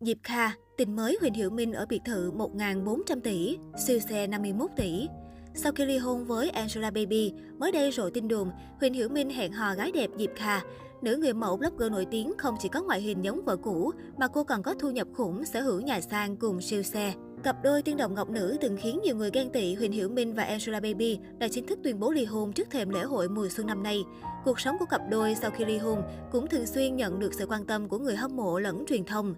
Diệp Kha, tình mới Huỳnh Hiểu Minh ở biệt thự 1.400 tỷ, siêu xe 51 tỷ. Sau khi ly hôn với Angela Baby, mới đây rộ tin đồn Huỳnh Hiểu Minh hẹn hò gái đẹp Diệp Kha. Nữ người mẫu blogger nổi tiếng không chỉ có ngoại hình giống vợ cũ, mà cô còn có thu nhập khủng, sở hữu nhà sang cùng siêu xe. Cặp đôi tiên đồng ngọc nữ từng khiến nhiều người ghen tị Huỳnh Hiểu Minh và Angela Baby đã chính thức tuyên bố ly hôn trước thềm lễ hội mùa xuân năm nay. Cuộc sống của cặp đôi sau khi ly hôn cũng thường xuyên nhận được sự quan tâm của người hâm mộ lẫn truyền thông.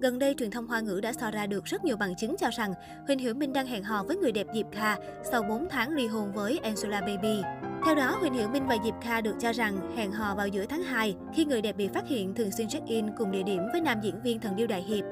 Gần đây, truyền thông Hoa ngữ đã so ra được rất nhiều bằng chứng cho rằng Huỳnh Hiểu Minh đang hẹn hò với người đẹp Diệp Kha sau 4 tháng ly hôn với Angela Baby. Theo đó, Huỳnh Hiểu Minh và Diệp Kha được cho rằng hẹn hò vào giữa tháng 2 khi người đẹp bị phát hiện thường xuyên check-in cùng địa điểm với nam diễn viên thần điêu đại hiệp.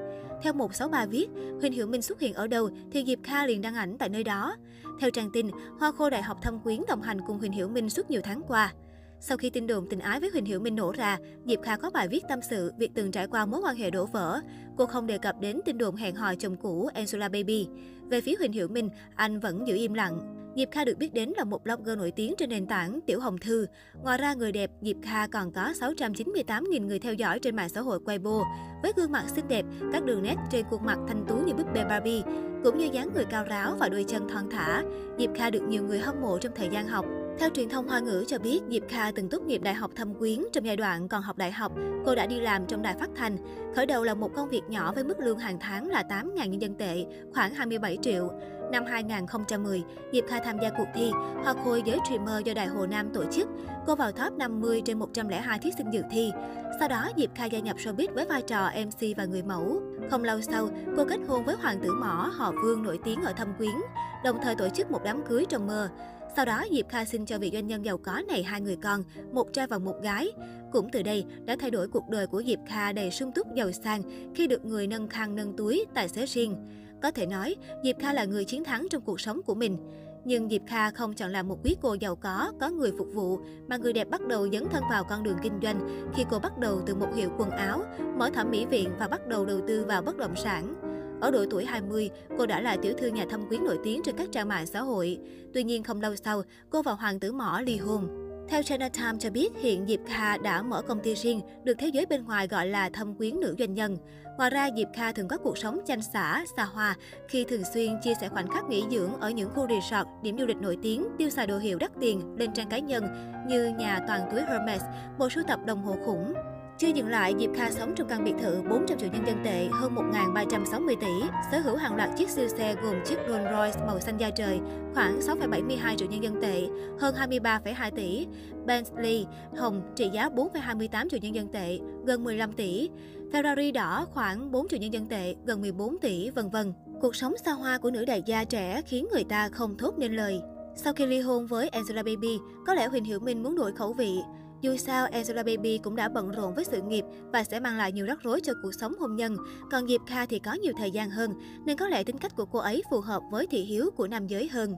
Theo 163 viết, Huỳnh Hiểu Minh xuất hiện ở đâu thì Diệp Kha liền đăng ảnh tại nơi đó. Theo trang tin, Hoa Khô Đại học Thâm Quyến đồng hành cùng Huỳnh Hiểu Minh suốt nhiều tháng qua. Sau khi tin đồn tình ái với Huỳnh Hiểu Minh nổ ra, Diệp Kha có bài viết tâm sự việc từng trải qua mối quan hệ đổ vỡ. Cô không đề cập đến tin đồn hẹn hò chồng cũ Angela Baby. Về phía Huỳnh Hiểu Minh, anh vẫn giữ im lặng. Diệp Kha được biết đến là một blogger nổi tiếng trên nền tảng Tiểu Hồng Thư. Ngoài ra, người đẹp Diệp Kha còn có 698.000 người theo dõi trên mạng xã hội Weibo. Với gương mặt xinh đẹp, các đường nét trên khuôn mặt thanh tú như búp bê Barbie, cũng như dáng người cao ráo và đôi chân thon thả, Diệp Kha được nhiều người hâm mộ trong thời gian học. Theo truyền thông Hoa ngữ cho biết, Diệp Kha từng tốt nghiệp Đại học Thâm Quyến trong giai đoạn còn học đại học. Cô đã đi làm trong đài phát thanh. Khởi đầu là một công việc nhỏ với mức lương hàng tháng là 8.000 nhân dân tệ, khoảng 27 triệu. Năm 2010, Diệp Kha tham gia cuộc thi Hoa Khôi giới streamer do Đài Hồ Nam tổ chức. Cô vào top 50 trên 102 thí sinh dự thi. Sau đó, Diệp Kha gia nhập showbiz với vai trò MC và người mẫu. Không lâu sau, cô kết hôn với hoàng tử mỏ họ Vương nổi tiếng ở Thâm Quyến, đồng thời tổ chức một đám cưới trong mơ. Sau đó, Diệp Kha sinh cho vị doanh nhân giàu có này hai người con, một trai và một gái. Cũng từ đây đã thay đổi cuộc đời của Diệp Kha đầy sung túc giàu sang khi được người nâng khăn nâng túi, tài xế riêng. Có thể nói, Diệp Kha là người chiến thắng trong cuộc sống của mình. Nhưng Diệp Kha không chọn làm một quý cô giàu có, có người phục vụ, mà người đẹp bắt đầu dấn thân vào con đường kinh doanh khi cô bắt đầu từ một hiệu quần áo, mở thẩm mỹ viện và bắt đầu đầu tư vào bất động sản. Ở độ tuổi 20, cô đã là tiểu thư nhà thâm quyến nổi tiếng trên các trang mạng xã hội. Tuy nhiên không lâu sau, cô và hoàng tử mỏ ly hôn. Theo China Times cho biết, hiện Diệp Kha đã mở công ty riêng, được thế giới bên ngoài gọi là thâm quyến nữ doanh nhân. Ngoài ra, Diệp Kha thường có cuộc sống chanh xả, xa hoa, khi thường xuyên chia sẻ khoảnh khắc nghỉ dưỡng ở những khu resort, điểm du lịch nổi tiếng, tiêu xài đồ hiệu đắt tiền lên trang cá nhân như nhà toàn túi Hermes, bộ sưu tập đồng hồ khủng. Chưa dừng lại, Diệp Kha sống trong căn biệt thự 400 triệu nhân dân tệ, hơn 1.360 tỷ, sở hữu hàng loạt chiếc siêu xe gồm chiếc Rolls Royce màu xanh da trời, khoảng 6,72 triệu nhân dân tệ, hơn 23,2 tỷ, Bentley hồng trị giá 4,28 triệu nhân dân tệ, gần 15 tỷ, Ferrari đỏ khoảng 4 triệu nhân dân tệ, gần 14 tỷ, vân vân. Cuộc sống xa hoa của nữ đại gia trẻ khiến người ta không thốt nên lời. Sau khi ly hôn với Angela Baby, có lẽ Huỳnh Hiểu Minh muốn đổi khẩu vị. Dù sao, Angela Baby cũng đã bận rộn với sự nghiệp và sẽ mang lại nhiều rắc rối cho cuộc sống hôn nhân. Còn Diệp Kha thì có nhiều thời gian hơn, nên có lẽ tính cách của cô ấy phù hợp với thị hiếu của nam giới hơn.